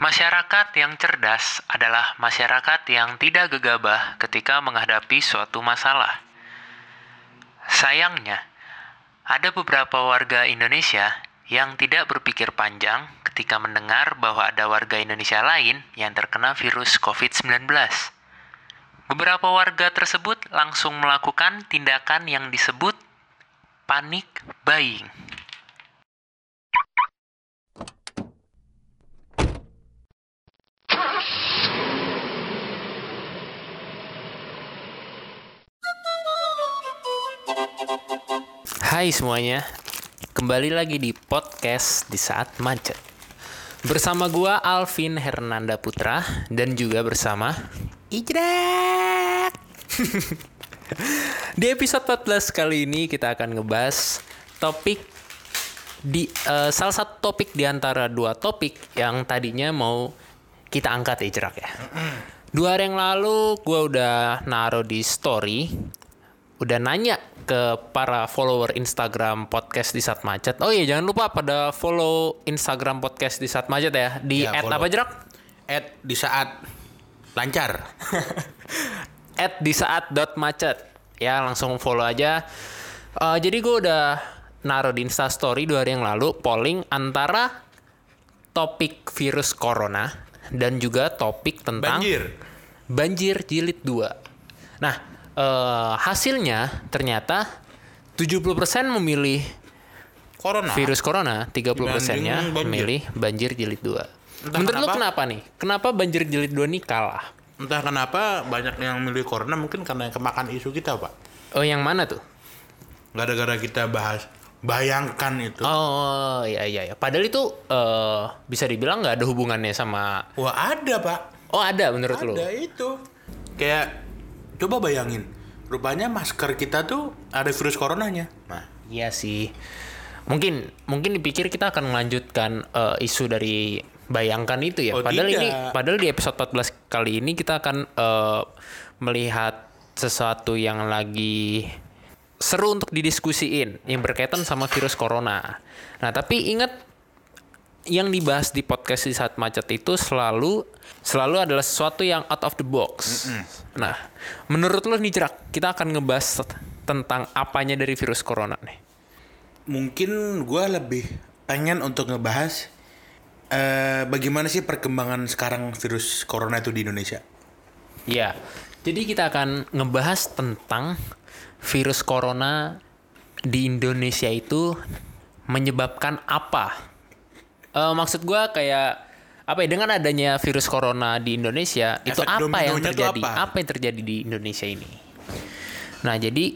Masyarakat yang cerdas adalah masyarakat yang tidak gegabah ketika menghadapi suatu masalah. Sayangnya, ada beberapa warga Indonesia yang tidak berpikir panjang ketika mendengar bahwa ada warga Indonesia lain yang terkena virus COVID-19. Beberapa warga tersebut langsung melakukan tindakan yang disebut panik buying. Hai semuanya, kembali lagi di podcast di saat macet. Bersama gua Alvin Hernanda Putra dan juga bersama Ijrak. di episode 14 kali ini kita akan ngebahas topik di eh, salah satu topik di antara dua topik yang tadinya mau kita angkat Ijrak ya. Dua hari yang lalu gua udah naruh di story udah nanya ke para follower Instagram podcast di saat macet. Oh iya jangan lupa pada follow Instagram podcast di saat macet ya di Ya, at follow. apa jerak? At di saat lancar. at di saat dot macet ya langsung follow aja. Eh, jadi gue udah naruh di Insta Story dua hari yang lalu polling antara topik virus corona dan juga topik tentang Banjir. Banjir jilid 2. Nah, eh, hasilnya ternyata 70% memilih Corona. virus corona, 30%-nya Dibanding banjir. memilih banjir jilid 2. Entah Menurut lu kenapa. kenapa nih? Kenapa banjir jilid 2 nih kalah? Entah kenapa banyak yang milih corona mungkin karena yang kemakan isu kita, Pak. Oh, yang mana tuh? Gara-gara kita bahas bayangkan itu. Oh, iya iya ya. Padahal itu eh, bisa dibilang nggak ada hubungannya sama Wah, ada, Pak. Oh, ada menurut lu. Ada itu. Kayak coba bayangin. Rupanya masker kita tuh ada virus coronanya. Nah, Iya sih. Mungkin mungkin dipikir kita akan melanjutkan eh, isu dari bayangkan itu ya. Oh, padahal tidak. ini padahal di episode 14 kali ini kita akan eh, melihat sesuatu yang lagi seru untuk didiskusiin yang berkaitan sama virus corona. Nah, tapi ingat yang dibahas di podcast di saat macet itu selalu selalu adalah sesuatu yang out of the box. Nah, menurut lo nih Jerak, kita akan ngebahas tentang apanya dari virus corona nih. mungkin gua lebih pengen untuk ngebahas eh bagaimana sih perkembangan sekarang virus corona itu di Indonesia. Ya, jadi kita akan ngebahas tentang virus corona di Indonesia itu menyebabkan apa? Eh, maksud gua kayak apa ya dengan adanya virus corona di Indonesia itu Efek apa yang terjadi? apa? Apa? yang terjadi di Indonesia ini? Nah, jadi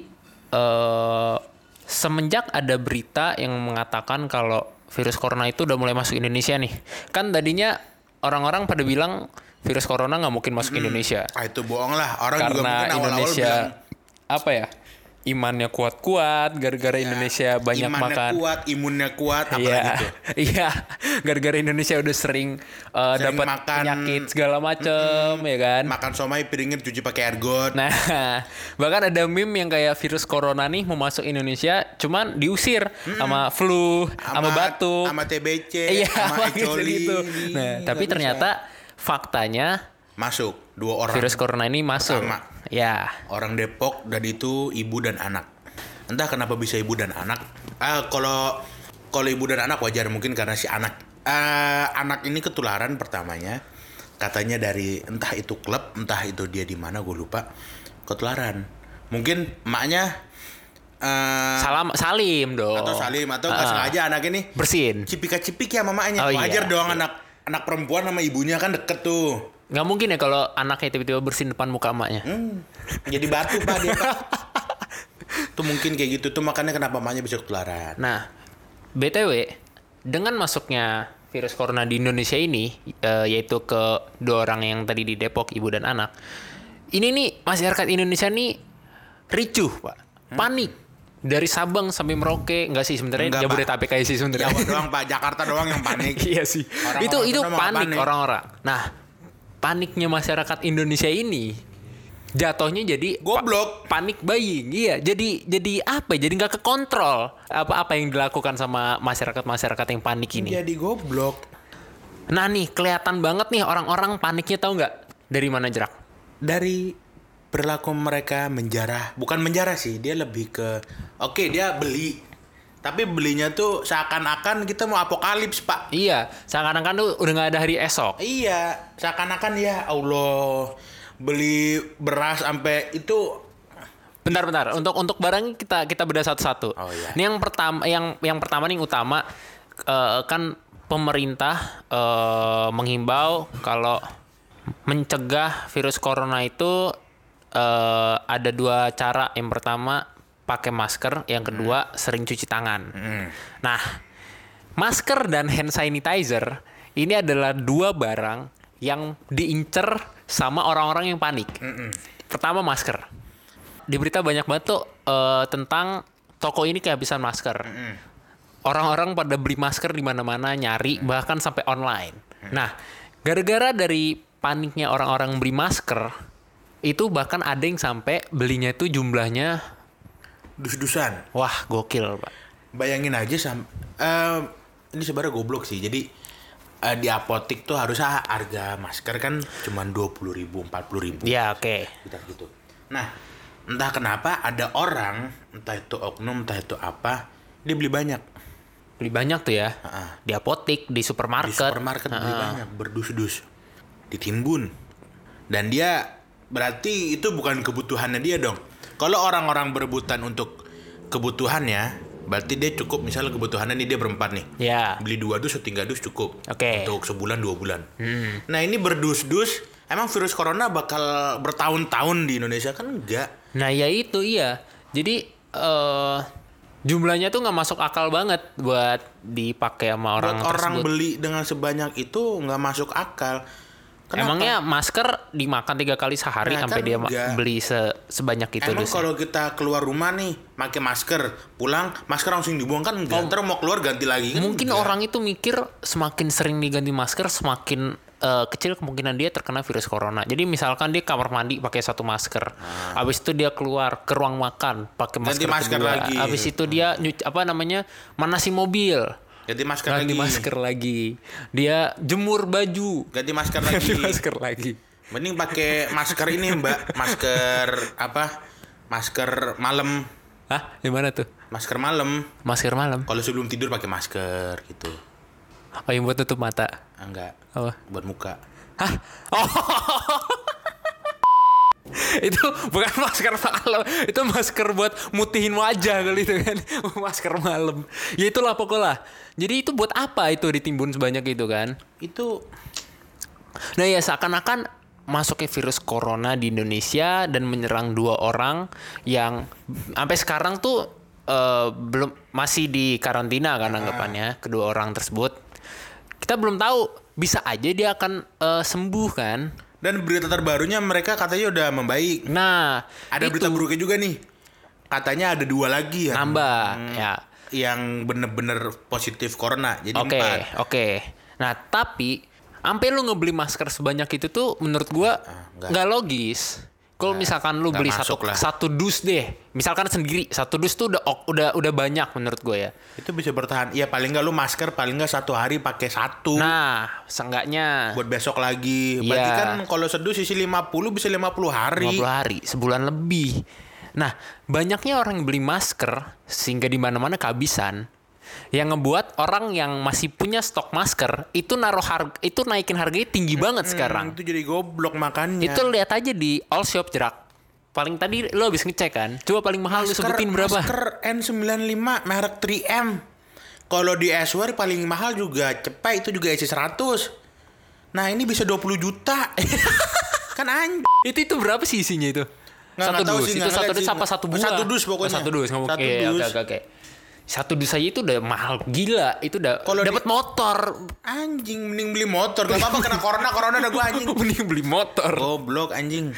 eh semenjak ada berita yang mengatakan kalau virus corona itu udah mulai masuk Indonesia nih, kan tadinya orang-orang pada bilang virus corona nggak mungkin masuk Indonesia Ah itu bohong lah. Orang juga karena mungkin awal-awal Indonesia bilang apa ya imannya kuat-kuat gara-gara Indonesia banyak imannya makan kuat, imunnya kuat, apa Iya, gitu. iya. Gara-gara Indonesia udah sering, uh, Sering dapat makan- penyakit segala macem, ya kan? Makan somai piringnya dicuci pakai air. Nah, bahkan ada meme yang kayak virus corona nih mau masuk Indonesia, cuman diusir sama flu, sama batuk, sama TBC, iya, sama gitu gitu. Nah, tapi bisa. ternyata faktanya masuk dua orang. virus corona ini masuk. Pertama. Ya, Orang Depok dan itu ibu dan anak. Entah kenapa bisa ibu dan anak. Ah, kalau kalau ibu dan anak wajar mungkin karena si anak eh, anak ini ketularan pertamanya katanya dari entah itu klub, entah itu dia di mana gue lupa. Ketularan. Mungkin emaknya eh, salam salim dong. atau Salim atau nggak Ah, sengaja anak ini bersihin. cipika-cipik ya mamanya. Oh, Wajar iya. dong anak anak perempuan sama ibunya kan deket tuh. Nggak mungkin ya kalau anaknya tiba-tiba bersihin depan muka emaknya. Hmm, jadi batu pak dia pak. tuh mungkin kayak gitu tuh makanya kenapa mamanya bisa ketularan. Nah, BTW, dengan masuknya virus corona di Indonesia ini, eh, yaitu ke dua orang yang tadi di Depok, ibu dan anak, ini nih masyarakat Indonesia nih ricuh, Pak. Panik. Dari Sabang sampai Merauke, enggak sih sebenarnya. Jabodetabek aja sih sebenarnya. Jawa doang pak, Jakarta doang yang panik. iya sih. Orang-orang itu itu panik panik. orang-orang. Nah, paniknya masyarakat Indonesia ini jatuhnya jadi Goblok. panik buying iya jadi jadi apa ya? jadi nggak kekontrol apa apa yang dilakukan sama masyarakat masyarakat yang panik ini Jadi goblok. Nah nih kelihatan banget nih orang-orang paniknya tahu nggak dari mana jerak? Dari perilaku mereka menjarah, bukan menjarah sih, dia lebih ke oke dia beli. Tapi belinya tuh seakan-akan kita mau apokalips, Pak. Iya, seakan-akan tuh udah nggak ada hari esok. Iya, seakan-akan ya Allah beli beras sampai itu Bentar, bentar. Untuk untuk barang kita kita beda satu-satu. Oh, iya. Ini yang pertama, yang yang pertama nih yang utama eh, kan pemerintah eh, menghimbau kalau mencegah virus corona itu eh, ada dua cara. Yang pertama pakai masker, yang kedua sering cuci tangan. Nah, masker dan hand sanitizer ini adalah dua barang yang diincer sama orang-orang yang panik. Pertama masker. Di berita banyak banget tuh eh, tentang toko ini kehabisan masker. Orang-orang pada beli masker di mana-mana, nyari bahkan sampai online. Nah, gara-gara dari paniknya orang-orang beli masker, itu bahkan ada yang sampai belinya itu jumlahnya dus-dusan. wah gokil, Pak. Bayangin aja sam eh, ini sebenarnya goblok sih. Jadi eh, di apotik tuh harusnya harga masker kan cuma 20.000 ribu, 40 ribu. Ya, oke. Sekitar gitu. Nah, entah kenapa ada orang, entah itu oknum, entah itu apa, dia beli banyak. Beli banyak tuh ya. Heeh. Di apotik, di Di supermarket. supermarket beli banyak, berdus-dus. Ditimbun. Dan dia berarti itu bukan kebutuhannya dia dong. Kalau orang-orang berebutan untuk kebutuhannya, berarti dia cukup misalnya kebutuhannya nih dia berempat nih. Ya. Beli dua dus atau tiga dus cukup. Oke. Untuk sebulan dua bulan. Nah ini berdus-dus, emang virus corona bakal bertahun-tahun di Indonesia kan enggak? Nah ya itu iya. Jadi eh jumlahnya tuh nggak masuk akal banget buat dipakai sama orang Buat orang beli dengan sebanyak itu nggak masuk akal. Kenapa? Emangnya masker dimakan tiga kali sehari Nah, sampai kan dia enggak. beli se- sebanyak itu Emang kalau kita keluar rumah nih, pakai masker, pulang masker langsung dibuang kan enggak? Ntar mau keluar ganti lagi kan? Mungkin enggak. orang itu mikir semakin sering diganti masker semakin eh, kecil kemungkinan dia terkena virus corona. Jadi misalkan dia kamar mandi pakai satu masker, habis itu dia keluar ke ruang makan pakai Ah. Ganti masker, masker kedua, lagi. habis itu dia nyuci apa namanya manasi mobil, ganti masker ganti lagi. masker lagi, dia jemur baju, Ganti masker lagi. ganti masker lagi. Mending pakai masker ini, Mbak. Masker apa? Masker malam. Hah? Gimana tuh? Masker malam. Masker malam? Kalau sebelum tidur pakai masker gitu. Oh yang buat tutup mata? Enggak. Apa? Buat muka. Hah? Oh. itu bukan masker malam, itu masker buat mutihin wajah kali itu kan, masker malam. Ya itulah pokoknya. Jadi itu buat apa itu ditimbun sebanyak itu kan? Itu Nah ya seakan-akan masuknya virus corona di Indonesia dan menyerang dua orang yang sampai sekarang tuh eh, belum masih di karantina kan anggapannya kedua orang tersebut. Kita belum tahu bisa aja dia akan eh, sembuh kan. Dan berita terbarunya mereka katanya udah membaik. Nah, Ada itu berita buruknya juga nih. Katanya ada dua lagi ya. nambah ya. Yang bener-bener positif corona. Jadi Oke, empat. oke. Nah, tapi sampai lu ngebeli masker sebanyak itu tuh menurut gua nggak. nggak logis. Kalau misalkan lu beli satu lah. satu dus deh, misalkan sendiri satu dus tuh udah udah udah banyak menurut gue ya. Itu bisa bertahan. Iya paling nggak lu masker paling nggak satu hari pakai satu. Nah, seenggaknya buat besok lagi. Berarti Iya. kan kalau seduh sisi 50 bisa 50 hari. 50 hari, sebulan lebih. Nah, banyaknya orang yang beli masker sehingga di mana-mana kehabisan. Yang ngebuat orang yang masih punya stok masker itu naruh harga itu naikin harganya tinggi banget sekarang. Hmm, itu jadi goblok makannya. Itu lihat aja di all shop jerak. Paling tadi lo habis ngecek kan? Coba paling mahal lu sebutin berapa? Masker N95 merek 3M. Kalau di Eswear paling mahal juga cepet itu juga EC100. Nah, ini bisa 20 juta. kan anjing. Itu itu berapa sih isinya itu? Nggak- satu nggak dus. sih, itu satu dus apa satu buah? Satu dus pokoknya. Oh, satu ngomong. Dus. Oke, oke, oke. Satu dus aja itu udah mahal gila. Itu udah di- dapat motor. Anjing mending beli motor. Gak apa-apa kena corona, corona ada gua anjing. Mending beli motor. Goblok anjing.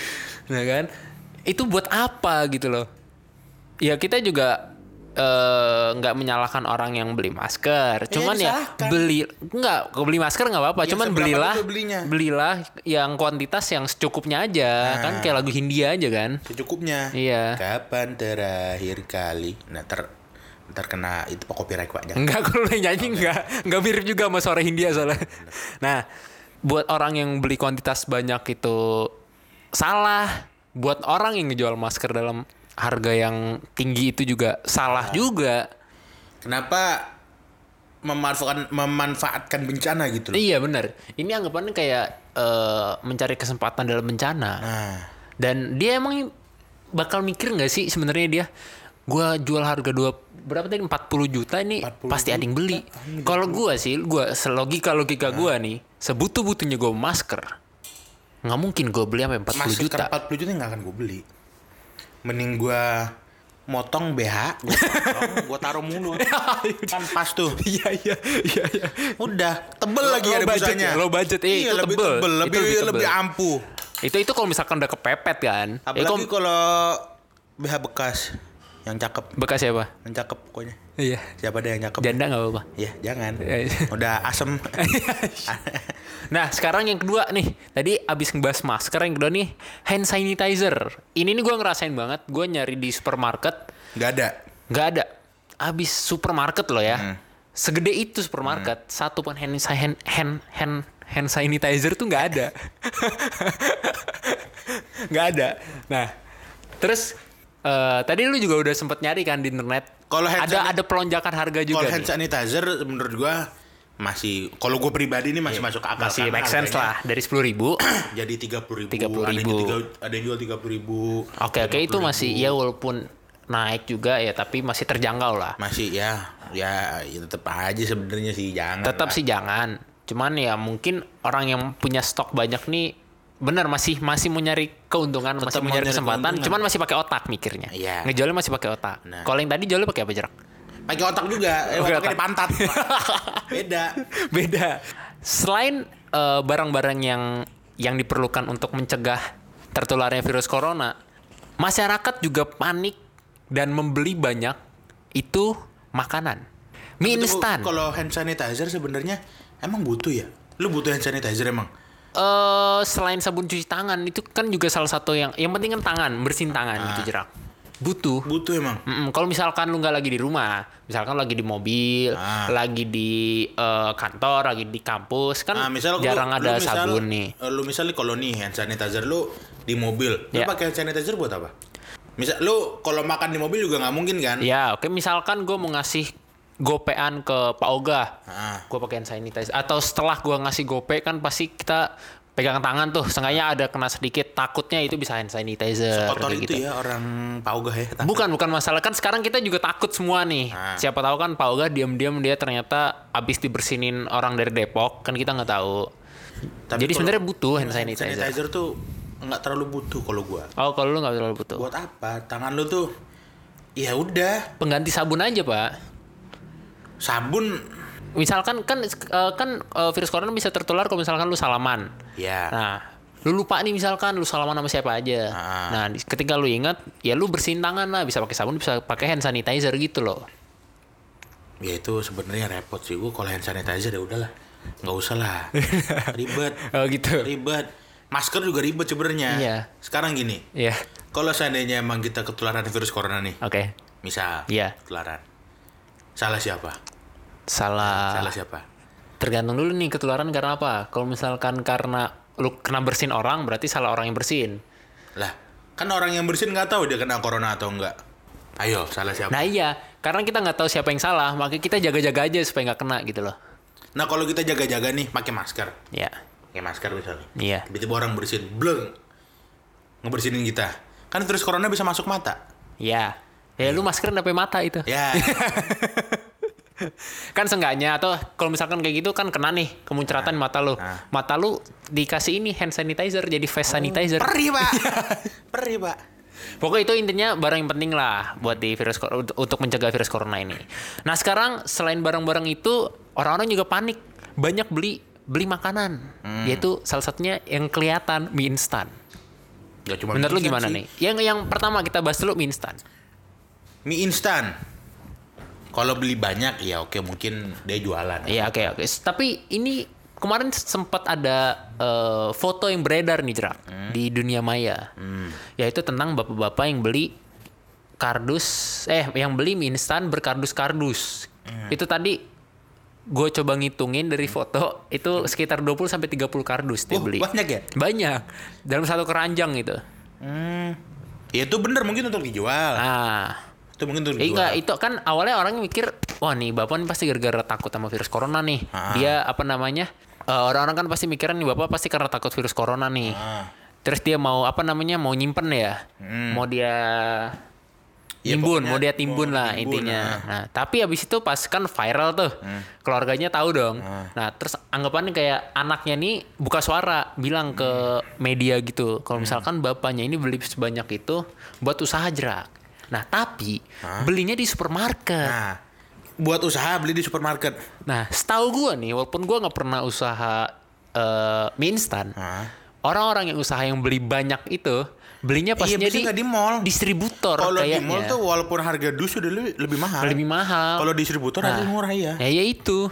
Nah kan? Itu buat apa gitu loh? Ya kita juga eh, nggak menyalahkan orang yang beli masker. Cuman ya disalahkan. beli nggak beli masker nggak apa-apa. Ya, Cuman belilah belilah yang kuantitas yang secukupnya aja. Kan kayak lagu Hindia aja kan. Secukupnya. Iya. Kapan terakhir kali? Nah, ter ntar kena itu copyright pak jangan. Enggak, kalau yang nyanyi enggak. Enggak mirip juga sama suara Hindia soalnya. Nah, buat orang yang beli kuantitas banyak itu salah. Buat orang yang ngejual masker dalam harga yang tinggi itu juga salah juga. Kenapa memanfaatkan memanfaatkan bencana gitu loh? Iya benar. Ini anggapannya kayak eh, mencari kesempatan dalam bencana. Nah, Dan dia emang bakal mikir nggak sih sebenarnya dia gua jual harga dua berapa tadi 40 juta ini 40 pasti ada yang beli. Kalau gua sih, gua selogika logika gua nih, sebutuh-butuhnya gua masker. nggak mungkin gua beli sampai 40 masker juta. 40 juta nggak akan gue beli. Mending gue motong BH, gue gue taruh mulu. kan pas tuh. Iya iya iya iya. Udah, tebel Low- lagi low ada budget busanya. ya, low budget. Eh, iya, itu lebih tebel. tebel, Itu lebih, lebih tebel. lebih ampuh. Itu itu kalau misalkan udah kepepet kan. Eh, Apalagi kalau- kalau BH bekas yang cakep, bekas siapa? yang cakep pokoknya. Iya. Siapa deh yang cakep? Janda nggak apa-apa. Ya, jangan. Iya, iya. Udah asem. Nah, sekarang yang kedua nih. Tadi abis ngebahas masker, yang kedua nih hand sanitizer. Ini nih gue ngerasain banget. Gue nyari di supermarket, Nggak ada. nggak ada. Abis supermarket loh ya. Hmm. Segede itu supermarket, satu pun hand hand hand hand, hand sanitizer tuh nggak ada. Nggak ada. Nah, terus eh, tadi lu juga udah sempet nyari kan di internet. Kalau ada ada pelonjakan harga juga. Kalau hand nih. sanitizer menurut gua masih kalau gue pribadi ini masih masuk akal. Masih karena make sense lah dari sepuluh ribu. jadi tiga puluh ribu 30.000. ada yang tiga- ada yang jual tiga puluh ribu Oke oke itu masih ya walaupun naik juga ya tapi masih terjangkau lah. masih ya ya, ya tetap aja sebenarnya sih jangan Tetap sih jangan. Cuman ya mungkin orang yang punya stok banyak nih benar masih masih mau nyari keuntungan, masih Tetap mau mau nyari kesempatan, keuntungan. cuman masih pakai otak mikirnya. Iya. Ngejualnya masih pakai otak. Nah. Kalau yang tadi jualnya pakai apa jerak? pakai otak juga eh, Pakai otaknya otak. di pantat beda Beda. Selain barang-barang yang yang diperlukan untuk mencegah tertularnya virus corona, masyarakat juga panik dan membeli banyak itu makanan. Mie instan. kalau hand sanitizer sebenarnya emang butuh ya lu butuh hand sanitizer emang eh selain sabun cuci tangan itu kan juga salah satu yang yang penting kan tangan bersihin tangan Ah. gitu jerak butuh butuh emang Mm-mm, kalau misalkan lu nggak lagi di rumah misalkan lagi di mobil Ah. lagi di eh, kantor lagi di kampus kan Nah, misal jarang lu, ada lu misal, sabun nih eh, Lu misalnya kalau nih hand sanitizer lu di mobil, lu Ya. pakai hand sanitizer buat apa? Misal lu kalau makan di mobil juga nggak mungkin kan? ya oke misalkan gue mau ngasih gopean ke Pak Oga Ah. gue pakai hand sanitizer atau setelah gue ngasih gope kan pasti kita pegang tangan tuh sengaja ada kena sedikit takutnya itu bisa hand sanitizer Kotor kayak itu gitu. ya orang Pak Ogah ya. Bukan, bukan masalah kan sekarang kita juga takut semua nih. Ah. Siapa tahu kan Pak Oga diam-diam dia ternyata abis dibersinin orang dari Depok kan kita nggak tahu. Tapi Jadi sebenarnya butuh hand hand sanitizer. sanitizer tuh nggak terlalu butuh kalau gua. Oh kalau lu nggak terlalu butuh. Buat apa? Tangan lu tuh ya udah Pengganti sabun aja pak. Sabun Misalkan kan eh, kan eh, virus corona bisa tertular kalau misalkan lu salaman. ya. Nah, lu lupa nih misalkan lu salaman sama siapa aja. Ah. Nah, ketika lu ingat, ya lu bersihin tangan lah, bisa pakai sabun, bisa pakai hand sanitizer gitu loh. Ya itu sebenarnya repot sih gua kalau hand sanitizer ya udahlah. nggak usah lah. ribet. Oh gitu. Ribet. Masker juga ribet sebenarnya. Iya. Sekarang gini, Iya. kalau seandainya emang kita ketularan virus corona nih, Oke. misal Iya. ketularan. Salah siapa? Salah. Salah siapa? Tergantung dulu nih ketularan karena apa. Kalau misalkan karena lu kena bersin orang, berarti salah orang yang bersin. Lah, kan orang yang bersin nggak tahu dia kena corona atau enggak. Ayo, salah siapa? Nah iya, karena kita nggak tahu siapa yang salah, makanya kita jaga-jaga aja supaya nggak kena gitu loh. Nah, kalau kita jaga-jaga nih pakai masker. Ya, Pakai masker misalnya. iya. Tiba-tiba orang bersin, bleng. Ngebersinin kita. Kan virus corona bisa masuk mata. Ya, ya lu maskeran sampai mata itu. Ya. Kan seenggaknya atau kalau misalkan kayak gitu kan kena nih kemuncratan mata lu. Nah. Mata lu dikasih ini hand sanitizer jadi face sanitizer. Perih, Pak. Perih, Pak. Pokoknya itu intinya barang yang penting lah buat di virus untuk- mencegah virus corona ini. Nah sekarang selain barang-barang itu orang-orang juga panik banyak beli beli makanan yaitu salah satunya yang kelihatan mie instan. Gak cuma Menurut lu gimana sih. nih? Yang yang pertama kita bahas dulu mie instan. Mie instan. Kalau beli banyak ya oke mungkin dia jualan. Iya oke oke. Tapi ini kemarin sempat ada eh, foto yang beredar nih jerak di dunia maya, yaitu tentang bapak-bapak yang beli kardus eh yang beli mie instan berkardus-kardus. Hmm. Itu tadi gue coba ngitungin dari foto itu sekitar 20 sampai 30 kardus dia Oh, beli. banyak ya? Banyak. Dalam satu keranjang gitu. Hmm. Ya itu bener mungkin untuk dijual. Ah. Itu mungkin untuk Eh, enggak, itu kan awalnya orang mikir, wah nih bapak nih pasti gara-gara takut sama virus corona nih. Ah. Dia apa namanya? eh, orang-orang kan pasti mikirin nih bapak pasti karena takut virus corona nih. Ah. Terus dia mau apa namanya? Mau nyimpen ya. Mau dia Ya, timbun, pokoknya mau dia timbun mau lah timbun, intinya. nah. Nah, tapi habis itu pas kan viral tuh. Keluarganya tahu dong. Nah, terus anggapannya kayak anaknya nih buka suara bilang ke media gitu. Kalau misalkan bapaknya ini beli sebanyak itu buat usaha jerak. Nah, tapi belinya di supermarket. Nah, buat usaha beli di supermarket. Nah, setahu gua nih, walaupun gua nggak pernah usaha eh, mie instan, Hah? orang-orang yang usaha yang beli banyak itu belinya Iya, jadi biasanya nggak di mall. distributor Kalau di mall tuh walaupun harga dus udah lebih, lebih mahal. lebih mahal. Kalau distributor Nah, harga murah ya. Ya, ya itu.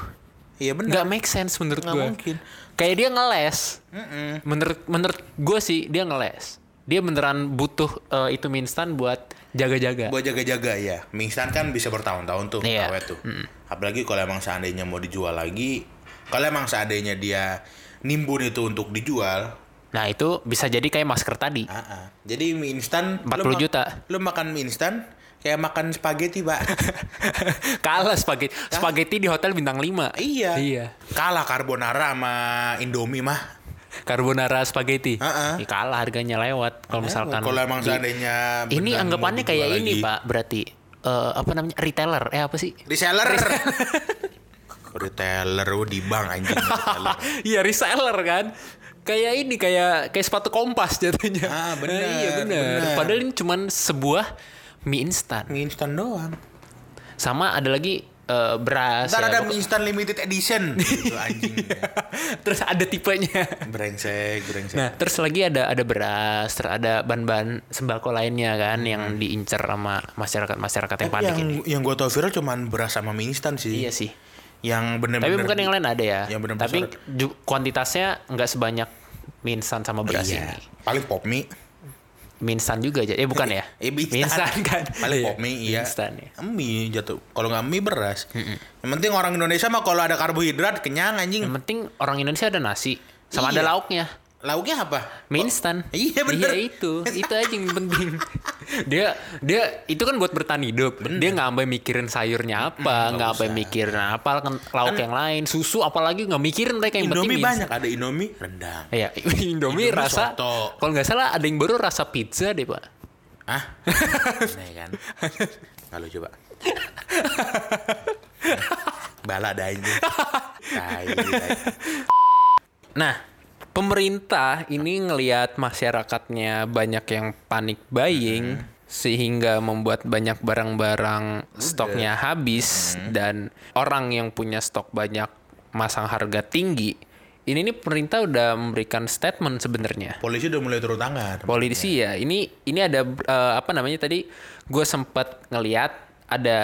Iya benar. Nggak make sense menurut gue. mungkin. Kayak dia ngeles. Mm-mm. Menurut menurut gue sih dia ngeles. Dia beneran butuh eh, itu mie instan buat jaga-jaga. Buat jaga-jaga ya. Mie instan kan bisa bertahun-tahun tuh Iya. awet tuh. Apalagi kalau emang seandainya mau dijual lagi, kalau emang seandainya dia nimbun itu untuk dijual, Nah itu bisa jadi kayak masker tadi. ah, ah. jadi mie instan 40 lu juta. Lu makan mie instan kayak makan spaghetti, Pak. Kalah spaghetti. Spaghetti di hotel bintang 5. iya. Iya. Kalah carbonara sama Indomie mah. Carbonara spaghetti. Ah. Ya, kalah harganya lewat kalau misalkan. kalau emang di- seandainya ini anggapannya kayak ini, lagi. Pak. Berarti eh, apa namanya? retailer. Eh apa sih? Reseller. Retailer oh, di bank anjing. Iya reseller kan. Kayak ini kayak kayak sepatu kompas jatuhnya. Ah, bener, Eh, iya bener. Padahal ini cuman sebuah mie instan. mie instan doang. Sama ada lagi eh, beras. Ntar ya, ada pokok- mie instan limited edition. gitu, anjing. terus ada tipenya. brengsek, brengsek. Nah, terus lagi ada ada beras, terus ada bahan-bahan sembako lainnya kan yang diincar sama masyarakat-masyarakat yang panik yang ini. yang gue tau viral cuman beras sama mie instan sih. Iya sih. Yang bener-bener. Tapi bukan yang lain ada ya. yang bener-bener Tapi kuantitasnya nggak sebanyak mie instan sama beras Iya. ini. Paling pop mie. Mie instan juga aja. Eh bukan ya? Eh, mie Mie instan. instan kan. Paling Iya, pop mie, iya. instan ya. Mie jatuh. Kalau nggak mie beras. Yang penting orang Indonesia mah kalau ada karbohidrat kenyang anjing. Yang penting orang Indonesia ada nasi sama ada Iya. lauknya. Lauknya apa? Mie instan. Iya, bener. Iya itu, itu aja yang penting. dia dia itu kan buat bertahan hidup. Dia nggak sampai mikirin sayurnya apa, Hmm, nggak sampai mikirin apa kan lauk yang lain, susu apalagi nggak mikirin mereka yang Indomie penting banyak. Ada Indomie rendang. Iya, Indomie, Indomie rasa kalau nggak salah ada yang baru rasa pizza deh, Pak. Hah? Aneh kan? Nggak lucu, Pak. Bala ada ini. Nah, pemerintah ini ngelihat masyarakatnya banyak yang panik buying sehingga membuat banyak barang-barang stoknya habis dan orang yang punya stok banyak masang harga tinggi. Ini nih pemerintah udah memberikan statement sebenarnya. Polisi udah mulai turun tangan. Polisi ya, ini ini ada eh, apa namanya tadi gue sempat ngeliat ada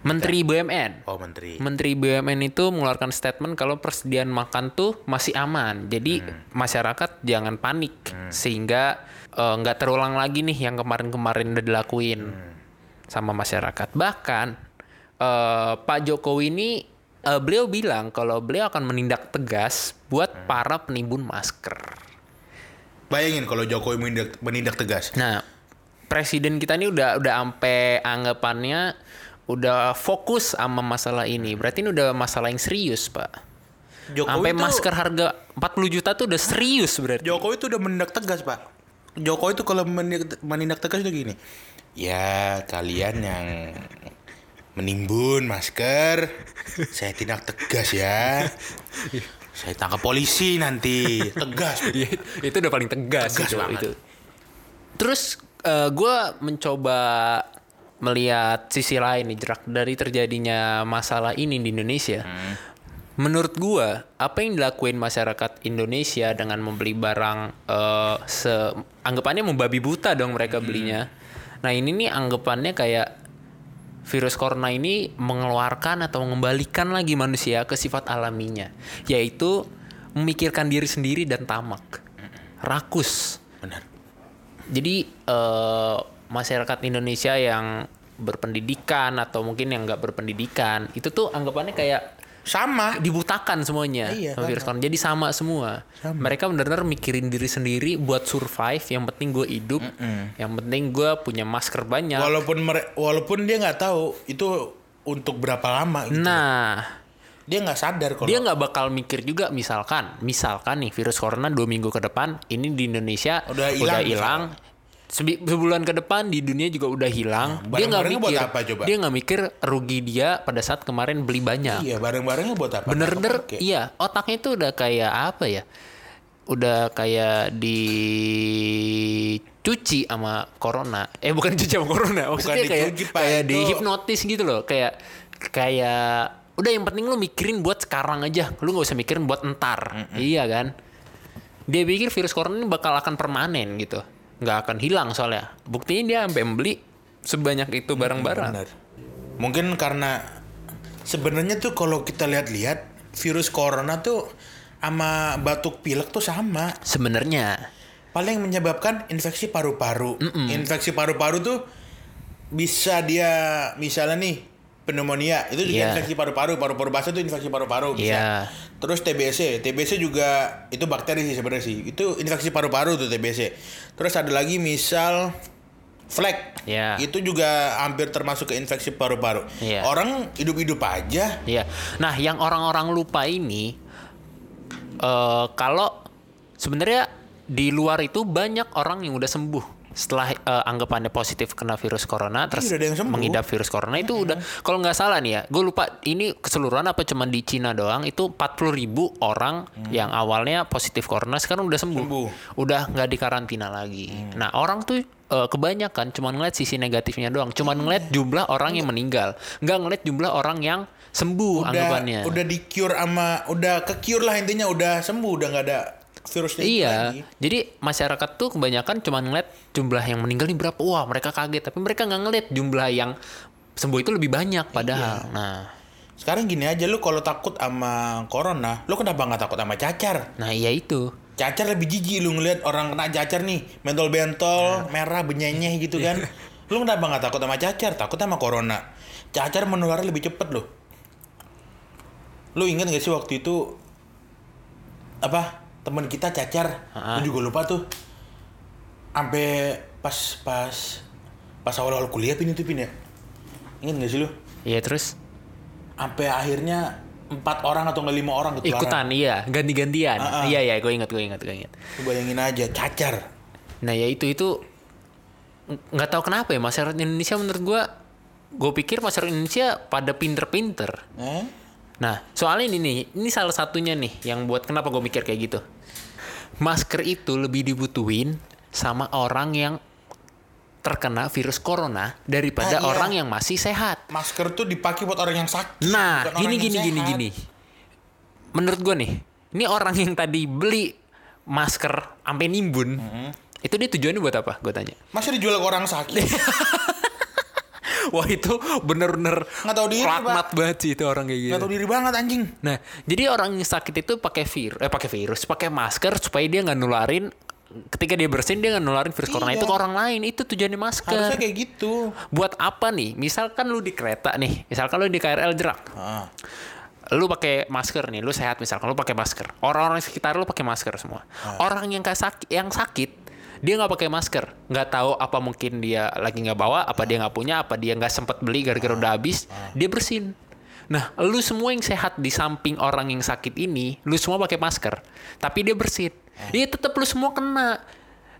Menteri BUMN. Oh, menteri. Menteri BUMN itu mengeluarkan statement kalau persediaan makan tuh masih aman. Jadi masyarakat jangan panik sehingga eh, nggak terulang lagi nih yang kemarin-kemarin udah dilakuin sama masyarakat. Bahkan eh, Pak Jokowi ini eh, beliau bilang kalau beliau akan menindak tegas buat para penimbun masker. Bayangin kalau Jokowi menindak, menindak tegas. Nah, presiden kita ini udah udah ampe anggapannya udah fokus sama masalah ini. Berarti ini udah masalah yang serius, Pak. Jokowi Sampai tuh- masker harga 40 juta tuh udah serius berarti. Jokowi tuh udah menindak tegas, Pak. Jokowi tuh kalau menindak, menindak tegas tuh gini. Ya, kalian yang menimbun masker, saya tindak tegas ya. Saya tangkap polisi nanti. Tegas. Iya, itu udah paling tegas, Tegas itu, banget. itu. Terus gue mencoba melihat sisi lain nih jerak dari terjadinya masalah ini di Indonesia. Hmm. Menurut gua, apa yang dilakuin masyarakat Indonesia dengan membeli barang eh se anggapannya membabi buta dong mereka Hmm. belinya. Nah, ini nih anggapannya kayak virus corona ini mengeluarkan atau mengembalikan lagi manusia ke sifat alaminya, yaitu memikirkan diri sendiri dan tamak. Rakus. Benar. Jadi eh masyarakat Indonesia yang berpendidikan atau mungkin yang nggak berpendidikan itu tuh anggapannya kayak Sama. dibutakan semuanya Iya, sama virus sama. corona. Jadi sama semua. Mereka benar-benar mikirin diri sendiri buat survive. Yang penting gue hidup. Yang penting gue punya masker banyak. Walaupun mere- walaupun dia nggak tahu itu untuk berapa lama gitu. nah, Dia nggak sadar kalau dia nggak bakal mikir juga misalkan, misalkan nih virus corona dua minggu ke depan ini di Indonesia Udah hilang, udah hilang. Sebulan ke depan di dunia juga udah hilang. dia nggak buat mikir, apa coba? dia nggak mikir rugi dia pada saat kemarin beli banyak. Iya, barang-barangnya buat apa? Bener-bener, iya otaknya itu udah kayak apa ya? Udah kayak dicuci sama corona. Eh bukan dicuci sama corona, maksudnya kayak dicuci, kayak Itu- dihipnotis gitu loh, kayak kayak udah yang penting lu mikirin buat sekarang aja, lu nggak usah mikirin buat entar, iya kan? Dia pikir virus corona ini bakal akan permanen gitu, nggak akan hilang soalnya. Buktinya dia sampai beli sebanyak itu barang-barang. Benar. Mungkin karena sebenarnya tuh kalau kita lihat-lihat virus corona tuh sama batuk pilek tuh sama. Sebenarnya, Paling menyebabkan infeksi paru-paru. Infeksi paru-paru tuh bisa dia misalnya nih pneumonia itu juga Iya. infeksi paru-paru, paru-paru basah itu infeksi paru-paru bisa. Iya. Terus TBC, TBC juga itu bakteri sih sebenarnya sih. Itu infeksi paru-paru tuh TBC. Terus ada lagi misal flek. Iya. Itu juga hampir termasuk ke infeksi paru-paru. Iya. Orang hidup-hidup aja. Iya. Nah, yang orang-orang lupa ini eh kalau sebenarnya di luar itu banyak orang yang udah sembuh setelah eh, anggapannya positif kena virus corona terus Iya, udah ada yang sembuh. mengidap virus corona itu udah kalau nggak salah nih ya gue lupa ini keseluruhan apa cuma di Cina doang itu 40 ribu orang yang awalnya positif corona sekarang udah sembuh, Sembuh. udah nggak dikarantina lagi. Nah orang tuh eh, kebanyakan cuma ngeliat sisi negatifnya doang cuma ngeliat jumlah orang yang meninggal nggak ngeliat jumlah orang yang sembuh Udah anggapannya. udah di cure sama udah ke cure lah intinya udah sembuh udah nggak ada virusnya Iya, lagi. jadi masyarakat tuh kebanyakan cuma ngeliat jumlah yang meninggal ini berapa, wah mereka kaget, tapi mereka nggak ngeliat jumlah yang sembuh itu lebih banyak padahal. Iya. Nah, Sekarang gini aja lu kalau takut sama corona, lu kenapa nggak takut sama cacar? nah iya itu. Cacar lebih jijik lu ngeliat orang kena cacar nih, mentol-bentol, merah, benyenyeh gitu kan. lu kenapa nggak takut sama cacar? Takut sama corona. Cacar menular lebih cepet loh. Lu ingat gak sih waktu itu apa teman kita cacar? Lu juga lupa tuh. Sampai pas pas pas awal-awal kuliah pin itu pin ya. Ingat gak sih lu? Iya terus Sampai akhirnya empat orang atau nggak lima orang ketularan. ikutan, iya ganti-gantian. Ah, ah. Iya iya, gue ingat gue ingat gue ingat. Lu bayangin aja cacar. Nah ya itu itu ng- nggak tahu kenapa ya masyarakat Indonesia menurut gue, gue pikir masyarakat Indonesia pada pinter-pinter. Eh? Nah, soalnya ini nih, ini salah satunya nih yang buat kenapa gue mikir kayak gitu. Masker itu lebih dibutuhin sama orang yang terkena virus corona daripada Ah, iya. orang yang masih sehat. Masker tuh dipakai buat orang yang sakit. Nah, gini gini gini gini. Menurut gue nih, ini orang yang tadi beli masker sampai nimbun, itu dia tujuannya buat apa? Gue tanya. Masa dijual ke orang sakit? Wah itu bener-bener Nggak tahu diri, laknat banget sih itu orang kayak gitu. Gak tau diri banget anjing. Nah, jadi orang yang sakit itu pakai vir, eh pakai virus, pakai masker supaya dia nggak nularin. Ketika dia bersin dia nggak nularin virus corona Iya. itu ke orang lain. Itu tujuannya masker. Harusnya kayak gitu. Buat apa nih? Misalkan lu di kereta nih, misalkan lu di KRL jerak, Ah. lu pakai masker nih, lu sehat misalkan lu pakai masker. Orang-orang di sekitar lu pakai masker semua. Ah. Orang yang kayak sakit, yang sakit dia nggak pakai masker, nggak tahu apa mungkin dia lagi nggak bawa, apa dia nggak punya, apa dia nggak sempet beli gara-gara udah habis, dia bersin. Nah, lu semua yang sehat di samping orang yang sakit ini, lu semua pakai masker, tapi dia bersin. Iya tetap lu semua kena.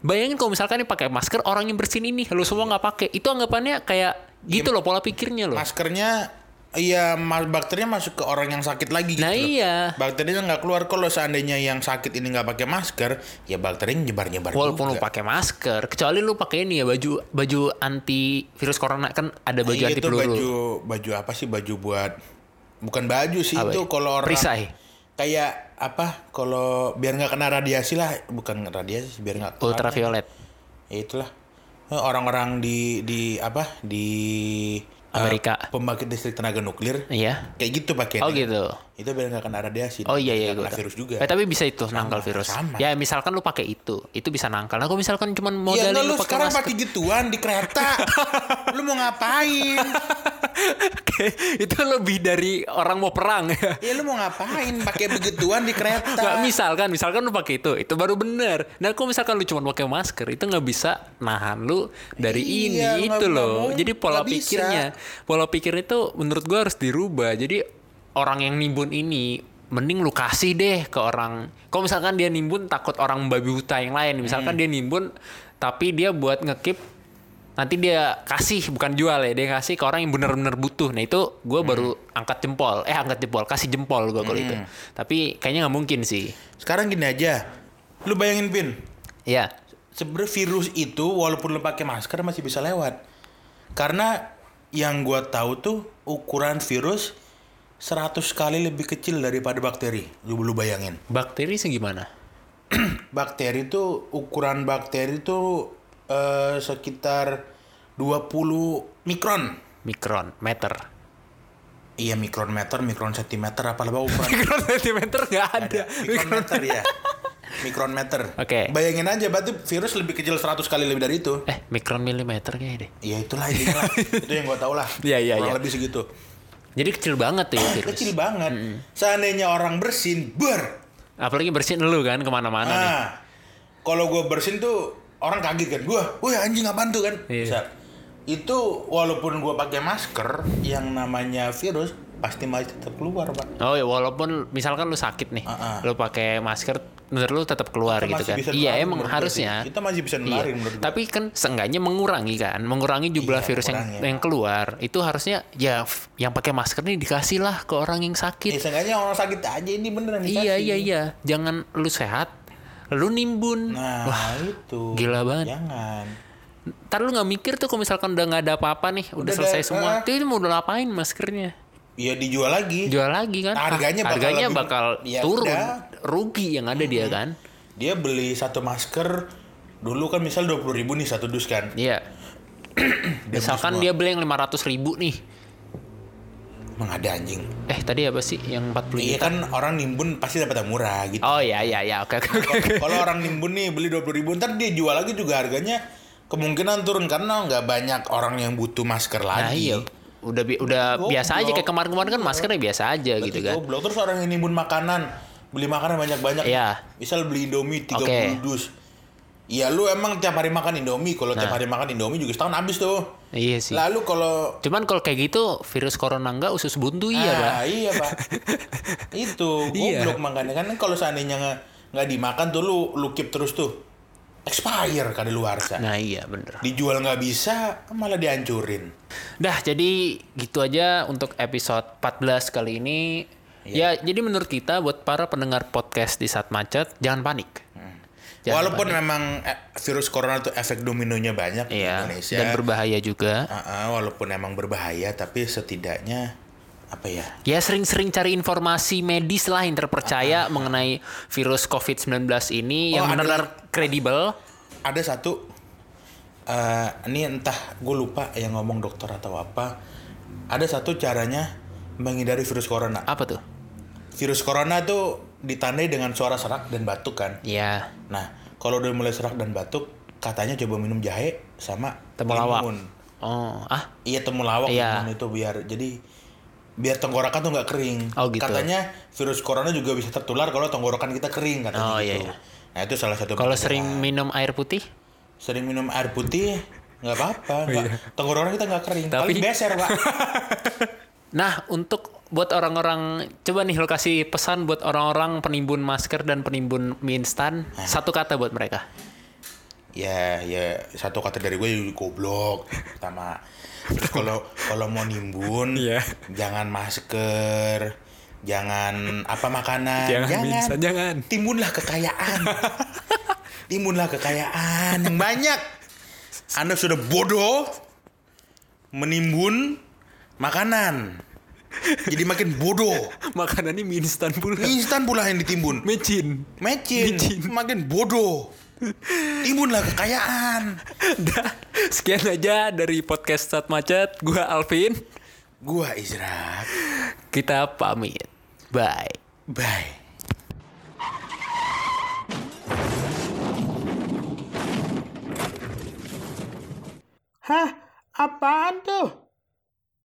Bayangin kalau misalkan dia pakai masker, orang yang bersin ini, lu semua nggak pakai, itu anggapannya kayak gitu loh pola pikirnya loh. Maskernya Iya, ma- bakterinya masuk ke orang yang sakit lagi gitu. Nah, loh. iya. Bakterinya nggak keluar kalau seandainya yang sakit ini nggak pakai masker, ya bakterinya nyebar-nyebar Walaupun lu juga. pakai masker, kecuali lu pakai ini ya baju baju anti virus corona kan ada baju Iya, anti itu peluru. baju baju apa sih baju buat bukan baju sih Apa itu ya? kalau orang Perisai. kayak apa kalau biar nggak kena radiasi lah bukan radiasi biar nggak. Ultraviolet. ya itulah orang-orang di di apa di Amerika. pembangkit listrik tenaga nuklir Iya. kayak gitu pakai Oh gitu. Itu biar nggak kena radiasi. Oh iya iya gua tahu. virus juga. Eh, tapi bisa itu nangkal virus. sama. Ya misalkan lu pakai itu, itu bisa nangkal. Nah, kalau misalkan cuma Ya modalin enggak lu lu pakai sekarang pakai gituan di kereta. lu mau ngapain? Oke, itu lebih dari orang mau perang ya. Ya lu mau ngapain pakai begituan di kereta? Nggak, misalkan, misalkan lu pakai itu, itu baru bener. Nah, kalau misalkan lu cuma pakai masker, itu nggak bisa nahan lu dari Iya, ini itu loh. Jadi pola bisa. pikirnya, pola pikir itu menurut gua harus dirubah. Jadi orang yang nimbun ini mending lu kasih deh ke orang. Kalau misalkan dia nimbun takut orang babi buta yang lain, misalkan Hmm. dia nimbun tapi dia buat ngekip nanti dia kasih bukan jual ya dia kasih ke orang yang bener-bener butuh nah itu gue baru Hmm. angkat jempol eh angkat jempol kasih jempol gue kalau itu tapi kayaknya nggak mungkin sih Sekarang gini aja. Lu bayangin Pin, ya sebenarnya virus itu walaupun lu pakai masker masih bisa lewat. Karena yang gua tahu tuh ukuran virus 100 kali lebih kecil daripada bakteri. Lu lu bayangin. bakteri segimana Bakteri itu ukuran bakteri itu eh, sekitar 20 mikron. mikron meter Iya mikrometer, mikron sentimeter apalah ukuran mikron sentimeter nggak ada mikrometer ya. Mikrometer. Oke. Bayangin aja berarti virus lebih kecil 100 kali lebih dari itu. eh mikron milimeter kayaknya deh Ya itulah intinya lah. itu yang gua tahu lah. Iya, iya, Kurang iya. lebih segitu. Jadi kecil banget tuh ya virus Kecil banget. Seandainya orang bersin, ber. apalagi bersihin lu kan ke mana-mana nih Nah, kalau gue bersin tuh orang kaget kan. Gue, wih anjing apaan tuh kan? Iya. Bisa. Itu walaupun gue pakai masker, yang namanya virus pasti masih tetap keluar pak. Oh ya walaupun misalkan lu sakit nih, ah. lu pakai masker, menurut lu tetap keluar Kita gitu kan? Iya emang harusnya. Kita masih bisa Iya. nularin menurut gua. Tapi kan seenggaknya mengurangi kan, mengurangi jumlah Iya, virus yang mengurangi. yang keluar. Itu harusnya ya yang pakai masker nih dikasih lah ke orang yang Ya sakit. seenggaknya orang sakit aja ini beneran dikasih. iya iya iya, jangan lu sehat, lu nimbun. Nah Wah, itu. gila banget. Jangan. ntar lu nggak mikir tuh kalau misalkan udah nggak ada apa-apa nih, udah, Udah selesai semua. ah. Itu mau udah ngapain maskernya? Ya dijual lagi. Jual lagi kan? Harganya bakal harganya lebih- bakal Ya turun, udah. rugi yang ada dia kan? Dia beli satu masker dulu kan misal dua ribu nih satu dus kan. Iya. Misalkan dia beli yang 500 ribu nih. Emang ada anjing. Eh tadi apa sih yang 40 Iya juta? kan orang nimbun pasti dapat yang murah gitu. Oh iya iya iya oke oke oke. Kalau- Kalau orang nimbun nih beli dua ribu ntar dia jual lagi juga harganya kemungkinan turun karena nggak banyak orang yang butuh masker Nah lagi. iya. Udah bi- udah Goblok. biasa aja kayak kemarin-kemarin kan maskernya biasa aja Berarti gitu kan. Goblok terus orang yang nimbun makanan beli makanan banyak-banyak. Iya. Misal beli Indomie 30 Oke. dus. Iya lu emang tiap hari makan Indomie. Kalau tiap Nah. hari makan Indomie juga setahun habis tuh. Iya sih. Lalu kalau Cuman kalau kayak gitu virus corona enggak usus buntu iya, Pak. Ah, iya pak itu Iya. goblok makanya kan kalau seandainya nggak nggak dimakan tuh lu lu keep terus tuh expire kada luar Nah, iya bener. dijual nggak bisa malah dihancurin Dah, jadi gitu aja untuk episode 14 kali ini. Iya. Ya, jadi menurut kita buat para pendengar podcast di saat macet, jangan panik. Jangan walaupun panik. memang eh, virus corona tuh efek dominonya banyak di Iya, Indonesia dan berbahaya juga. Ah, ah, walaupun emang berbahaya tapi setidaknya apa ya Ya sering-sering cari informasi medis lah yang terpercaya mengenai virus COVID-19 ini yang Oh, ada- benar-benar kredibel. ada satu eh ini entah gue lupa yang ngomong dokter atau apa ada satu caranya menghindari virus corona Apa tuh? virus corona tuh ditandai dengan suara serak dan batuk kan. Ya, Nah, kalau udah mulai serak dan batuk, katanya coba minum jahe sama temulawak. limun. Oh, ah, Iya temulawak Iya. itu biar jadi biar tenggorokan tuh nggak kering. Oh, gitu. Katanya virus corona juga bisa tertular kalau tenggorokan kita kering katanya Oh, gitu. iya, iya. Nah itu salah satu. kalau sering minum air putih? sering minum air putih nggak apa-apa. nggak- Tenggorokan kita nggak kering. Oh, iya. Tapi- Paling beser pak. Nah, untuk buat orang-orang coba nih lo kasih pesan buat orang-orang penimbun masker dan penimbun mie instan, Nah. satu kata buat mereka. Ya ya satu kata dari gue goblok pertama terus kalau kalau mau nimbun Iya. jangan masker jangan apa makanan Jangan mie instan, jangan. timbunlah kekayaan timbunlah kekayaan yang banyak anda sudah bodoh menimbun makanan jadi makin bodoh Makanan ini mie instan pula. instan pula yang ditimbun Mecin. Mecin, makin bodoh timbunlah kekayaan Dah, sekian aja dari podcast Sat Macet gua Alvin gua Izra. kita pamit bye bye Hah? Apaan tuh?